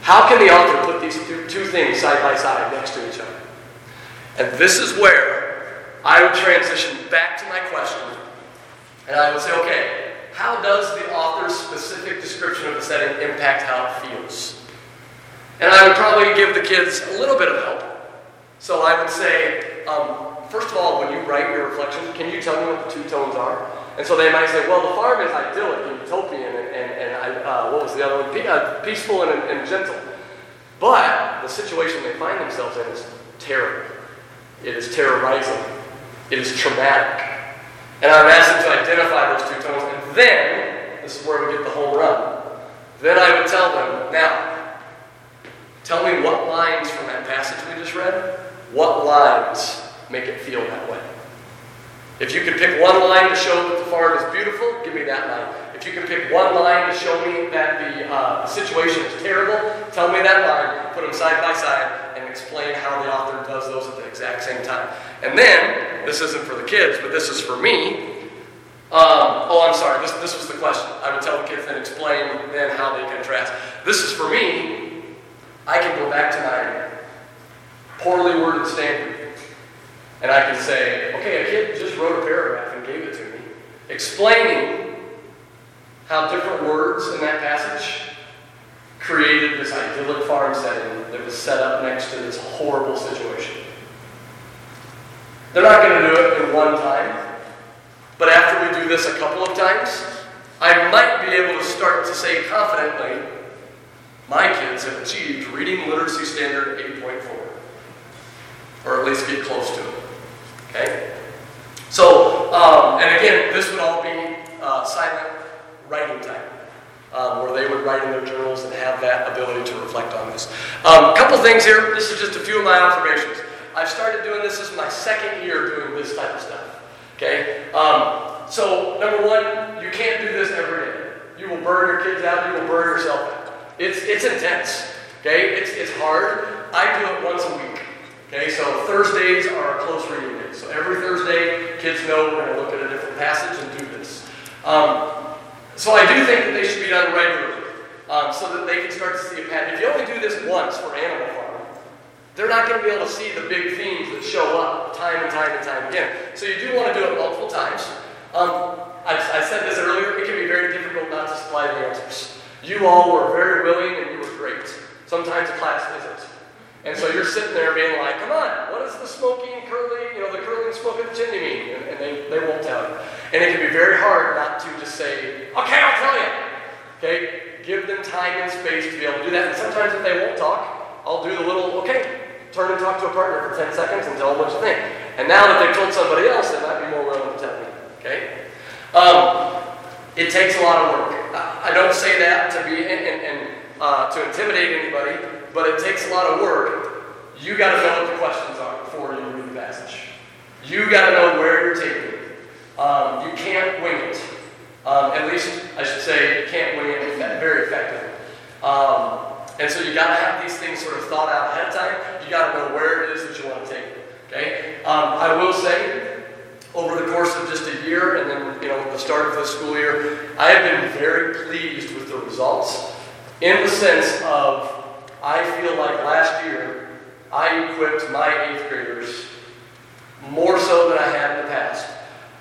How can the author put these two, things side by side next to each other? And this is where I would transition back to my question, and I would say, okay, how does the author's specific description of the setting impact how it feels? And I would probably give the kids a little bit of help. So I would say, um, first of all, when you write your reflection, can you tell me what the two tones are? And so they might say, well, the farm is idyllic and utopian, and, and, and uh, what was the other one? Pe- uh, peaceful and, and gentle. But the situation they find themselves in is terrible. It is terrorizing. It is traumatic. And I'm asked to identify those two tones, and then, this is where we get the home run. Then I would tell them, now, tell me what lines from that passage we just read, what lines make it feel that way. If you can pick one line to show that the farm is beautiful, give me that line. If you can pick one line to show me that the uh, situation is terrible, tell me that line, put them side by side, and explain how the author does those at the exact same time. And then, this isn't for the kids, but this is for me. Um, oh, I'm sorry, this, this was the question. I would tell the kids and explain then how they contrast. This is for me. I can go back to my poorly worded standard. And I can say, okay, a kid just wrote a paragraph and gave it to me, explaining how different words in that passage created this idyllic farm setting that was set up next to this horrible situation. They're not going to do it in one time, but after we do this a couple of times, I might be able to start to say confidently, my kids have achieved reading literacy standard 8.4, or at least get close to it. Okay? So, um, and again, this would all be uh, silent writing time, um, where they would write in their journals and have that ability to reflect on this. A um, couple things here. This is just a few of my observations. I've started doing this. This is my second year doing this type of stuff. Okay? Um, so, number one, you can't do this every day. You will burn your kids out. You will burn yourself out. It's, it's intense. Okay? It's, it's hard. I do it once a week. Okay, so Thursdays are a close reading day. So every Thursday, kids know we're going to look at a different passage and do this. Um, so I do think that they should be done regularly um, so that they can start to see a pattern. If you only do this once for Animal Farm, they're not going to be able to see the big themes that show up time and time and time again. So you do want to do it multiple times. Um, I, I said this earlier, it can be very difficult not to supply the answers. You all were very willing and you were great. Sometimes a class isn't. And so you're sitting there being like, come on, what does the smoking, curling, you know, the curling smoke of the chimney mean? And, and, they, they won't tell you. And it can be very hard not to just say, okay, I'll tell you. Okay? Give them time and space to be able to do that. And sometimes if they won't talk, I'll do the little, okay, turn and talk to a partner for 10 seconds and tell them what you think. And now that they've told somebody else, they might be more willing to tell me. Okay? Um, it takes a lot of work. I don't say that to be and, and, and uh, to intimidate anybody but it takes a lot of work. You got to know what the questions are before you read the passage. You got to know where you're taking it. Um, you can't wing it. Um, at least, I should say, you can't wing it very effectively. Um, and so you got to have these things sort of thought out ahead of time. You got to know where it is that you want to take it. Okay. Um, I will say, over the course of just a year, and then you know the start of the school year, I have been very pleased with the results, in the sense of I feel like last year I equipped my eighth graders more so than I had in the past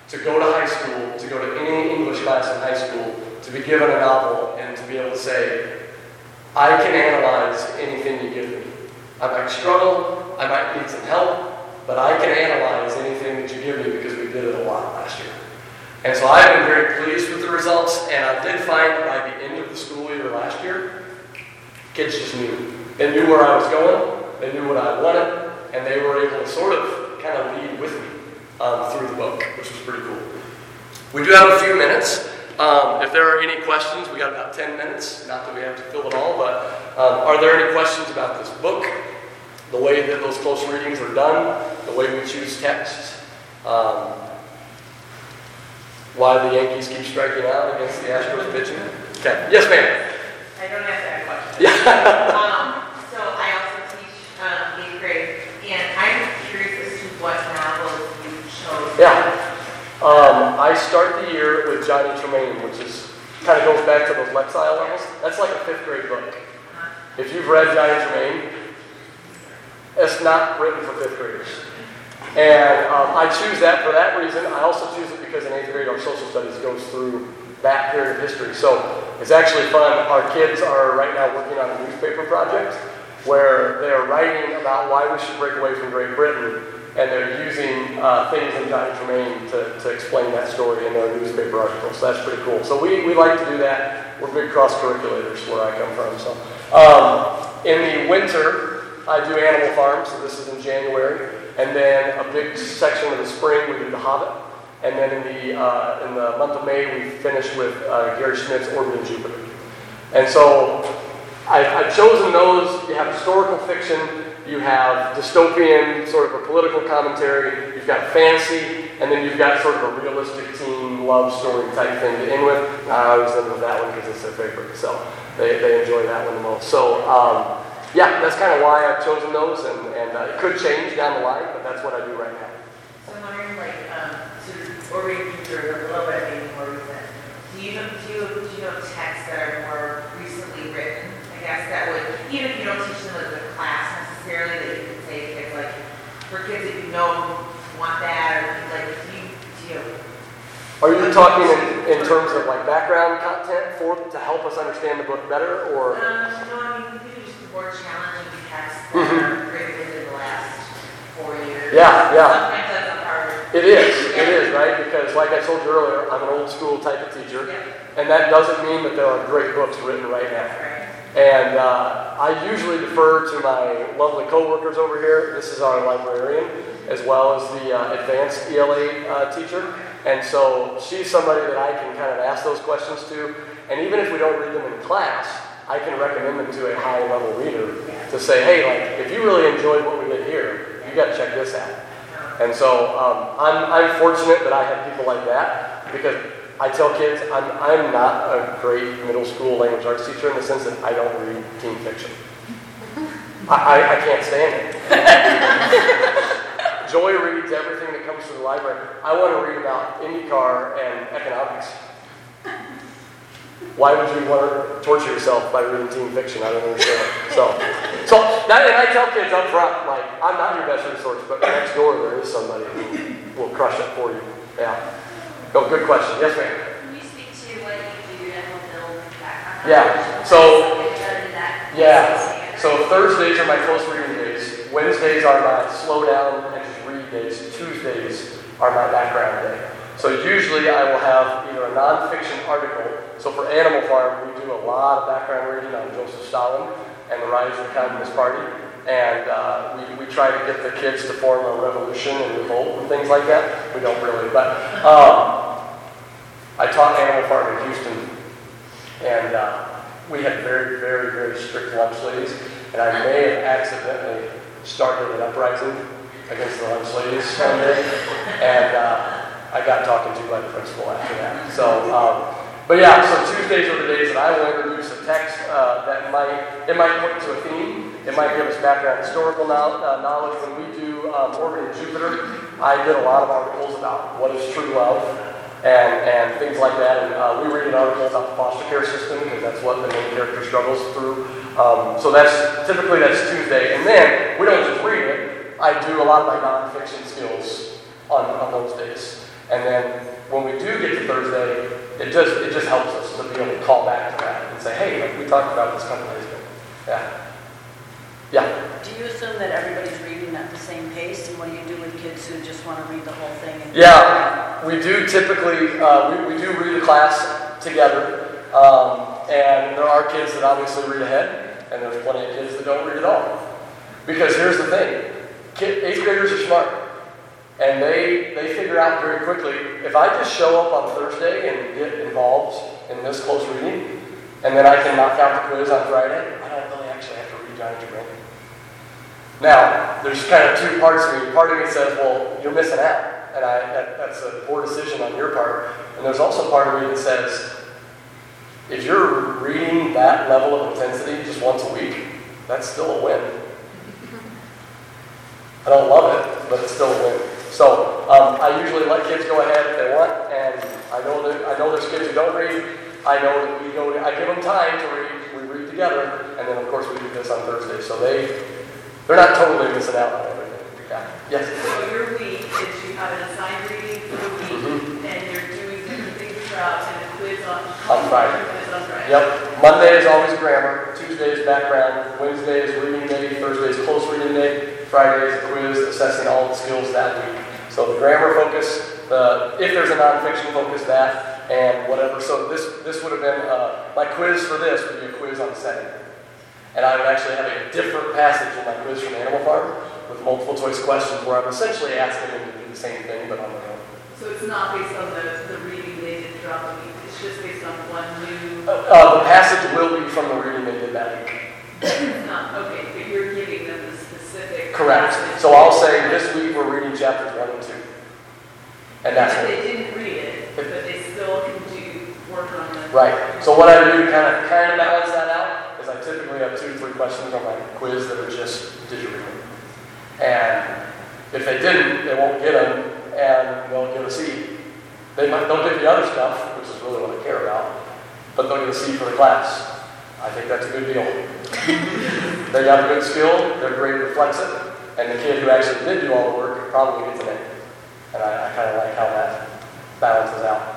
to go to high school, to go to any English class in high school, to be given a novel, and to be able to say, I can analyze anything you give me. I might struggle, I might need some help, but I can analyze anything that you give me because did it a lot last year. And so I've been very pleased with the results, and I did find that by the end of the school year last year, Kids just knew. They knew where I was going, they knew what I wanted, and they were able to sort of kind of lead with me um, through the book, which was pretty cool. We do have a few minutes. Um, if there are any questions, we got about 10 minutes. Not that we have to fill it all, but um, are there any questions about this book, the way that those close readings are done, the way we choose texts, um, why the Yankees keep striking out against the Astros pitching? Okay. Yes, ma'am. I don't have that question. Yeah. um, so I also teach um, eighth grade, and I'm curious as to what novels you chose. Yeah. Um, I start the year with Johnny Tremain, which is kind of goes back to those Lexile levels. That's like a fifth grade book. Uh-huh. If you've read Johnny Tremain, it's not written for fifth graders. And um, I choose that for that reason. I also choose it because in eighth grade our social studies goes through that period of history. So it's actually fun. Our kids are right now working on a newspaper project where they're writing about why we should break away from Great Britain, and they're using uh, things in Johnny Tremain to, to explain that story in their newspaper articles. So that's pretty cool. So we, we like to do that. We're big cross curriculators where I come from. So um, in the winter, I do Animal Farm. So this is in January, and then a big section of the spring we do The Hobbit. And then in the, uh, in the month of May, we finished with uh, Gary Schmidt's Orbiting Jupiter. And so I, I've chosen those. You have historical fiction, you have dystopian, sort of a political commentary, you've got fantasy, and then you've got sort of a realistic teen love story type thing to end with. I always end with that one because it's their favorite, so they, they enjoy that one the most. So, um, yeah, that's kind of why I've chosen those, and, and uh, it could change down the line, but that's what I do right now. So I'm wondering, like, um, sort of, or reading through a little bit maybe more recent. Do you know, do you, do you know texts that are more recently written? I guess that would, even if you don't teach them as a class necessarily, that you could say to kids, like, for kids that you know want that, or like, do you, do you? Are you talking in, in terms of like background content for to help us understand the book better, or? Um, no, I mean, maybe just more challenging texts that Mhm. are written the last four years. Yeah, yeah. Sometimes that's a hard. It is, it is, right? Because like I told you earlier, I'm an old school type of teacher, Yeah, and that doesn't mean that there are great books written right now. that's right. And uh, I usually defer to my lovely coworkers over here. This is our librarian, as well as the uh, advanced ELA uh, teacher. And so she's somebody that I can kind of ask those questions to. And even if we don't read them in class, I can recommend them to a high level reader to say, hey, like, if you really enjoyed what we did here, you got to check this out. And so um, I'm, I'm fortunate that I have people like that because I tell kids I'm, I'm not a great middle school language arts teacher in the sense that I don't read teen fiction. I, I, I can't stand it. Joy reads everything that comes to the library. I want to read about IndyCar and economics. Why would you want to torture yourself by reading teen fiction? I don't understand. So, so that, and I tell kids up front, like, I'm not your best resource, but next door there is somebody who will crush it for you. Yeah. No, good question. Yes, ma'am. Can you speak to what you do to help build background? Yeah, so- that- Yeah. So Thursdays are my close reading days. Wednesdays are my slow down and just read days. Tuesdays are my background day. So usually I will have either a nonfiction article. So for Animal Farm, we do a lot of background reading on Joseph Stalin and the rise of the Communist Party. And uh, we, we try to get the kids to form a revolution and revolt and things like that. We don't really, but um, I taught Animal Farm in Houston, and uh, we had very, very, very strict lunch ladies, and I may have accidentally started an uprising against the lunch ladies one day, and uh, I got talking to by the principal after that. So, um, but yeah, so Tuesdays are the days that I will introduce a text uh, that might, it might point to a theme, it might give us background historical knowl- uh, knowledge. When we do um, Orbiting Jupiter, I did a lot of articles about what is true love, and, and things like that. And uh, we read an article about the foster care system because that's what the main character struggles through. Um, so that's typically that's Tuesday, and then we don't just read it. I do a lot of my nonfiction skills on, on those days, and then when we do get to Thursday, it just it just helps us to be able to call back to that and say, hey, like we talked about this a couple days ago. Yeah, yeah. Do you assume that everybody's reading at the same pace? And what do you do with kids who just want to read the whole thing? and- Yeah, we do typically, uh, we, we do read a class together. Um, and there are kids that obviously read ahead, and there's plenty of kids that don't read at all. Because here's the thing kid, eighth graders are smart. And they, they figure out very quickly if I just show up on Thursday and get involved in this close reading, and then I can knock out the quiz on Friday, I don't really actually have to read Johnny Japan. Now, there's kind of two parts to me. Part of me says, well, you're missing out. And I, that, that's a poor decision on your part. And there's also part of me that says, if you're reading that level of intensity just once a week, that's still a win. I don't love it, but it's still a win. So um, I usually let kids go ahead if they want, and I know that I know there's kids who don't read. I know that we go. I give them time to read. We read together, and then of course we do this on Thursday. So they they're not totally missing out on everything. Yeah. Yes. So your week is you have an assigned reading for the week, and you're doing the big routes and a quiz on. On Friday. Quiz on Friday. Yep. Monday is always grammar. Tuesday is background. Wednesday is reading day. Thursday is close reading day. Friday is a quiz assessing all the skills that week. So the grammar focus, the if there's a nonfiction focus, that and whatever. So this this would have been uh, my quiz for this would be a quiz on the setting, and I would actually have a different passage in my quiz from Animal Farm with multiple choice questions where I'm essentially asking them to do the same thing but on their own. So it's not based on the, the reading they did throughout the week, it's just based on one new, Uh, the passage will be from the reading they did that week. not, okay, but you're giving them the specific. Correct. So I'll say this week we're reading chapters one and two. And that's it. they didn't read it, but they still can do, work on it. Right. So what I do to kind of, kind of balance that out is I typically have two, or three questions on my quiz that are just, did you read them? And if they didn't, they won't get them and they'll get a C. They might, they'll get the other stuff, which is really what I care about, but they'll get a C for the class. I think that's a good deal. They got a good skill, their grade reflects it, and the kid who actually did do all the work probably gets an A. And I, I kind of like how that balances out.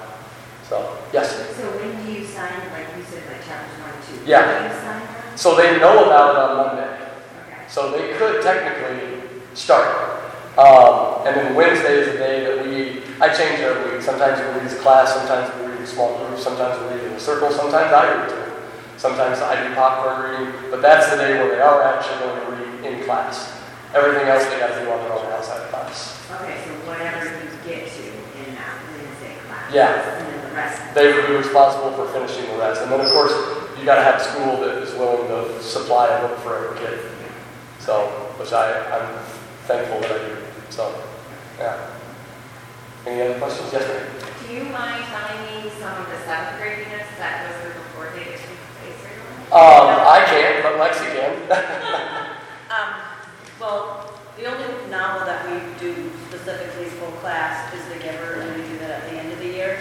So, yes? So when do you sign, like you said, like chapters one, and two? Yeah. When do you sign them? So they know about it on Monday. Okay. So they could technically start. Um, and then Wednesday is the day that we, I change every week. Sometimes we read as a class, sometimes we read in small groups, sometimes we read in a circle, sometimes I read too. Sometimes I do popcorn reading, but that's the day where they are actually going to read in class. Everything else they got to do on their own outside of class. Okay, so whatever you get to in that Wednesday class. Yeah. And then the rest. They would be responsible for finishing the rest. And then, of course, you got to have a school that is willing to supply a book for every kid. So, which I, I'm thankful that I do. So, yeah. Any other questions? Yes, ma'am. Do you mind telling me some of the seventh grade units that goes through before they get to eighth grade? Um, I can't, but Lexi can. Um, well, the only novel that we do specifically full class is The Giver, and we do that at the end of the year.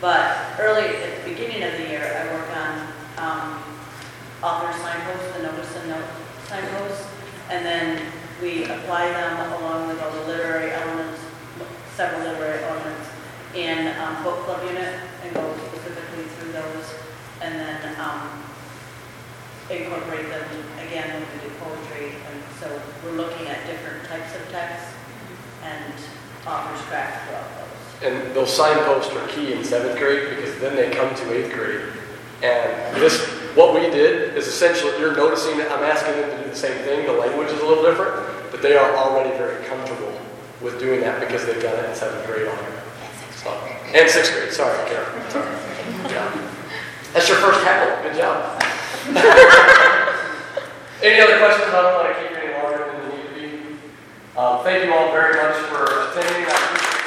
But early, at the beginning of the year, I work on, um, author signposts, the notice and note signposts. And then we apply them along with all the literary elements, several literary elements in, um, book club unit and go specifically through those. And then, um, incorporate them again when we do poetry. And so we're looking at different types of texts and authors craft throughout those. And those signposts are key in seventh grade because then they come to eighth grade. And this, what we did is essentially, you're noticing that I'm asking them to do the same thing. The language is a little different, but they are already very comfortable with doing that because they've done it in seventh grade already. So, and sixth grade, sorry, Karen. Sorry. Yeah. That's your first tackle. Good job. Any other questions? I don't want to keep you any longer than you need to be. Um, thank you all very much for attending.